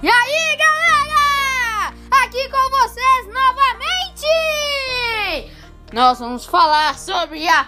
E aí, galera! Aqui com vocês novamente! Nós vamos falar sobre a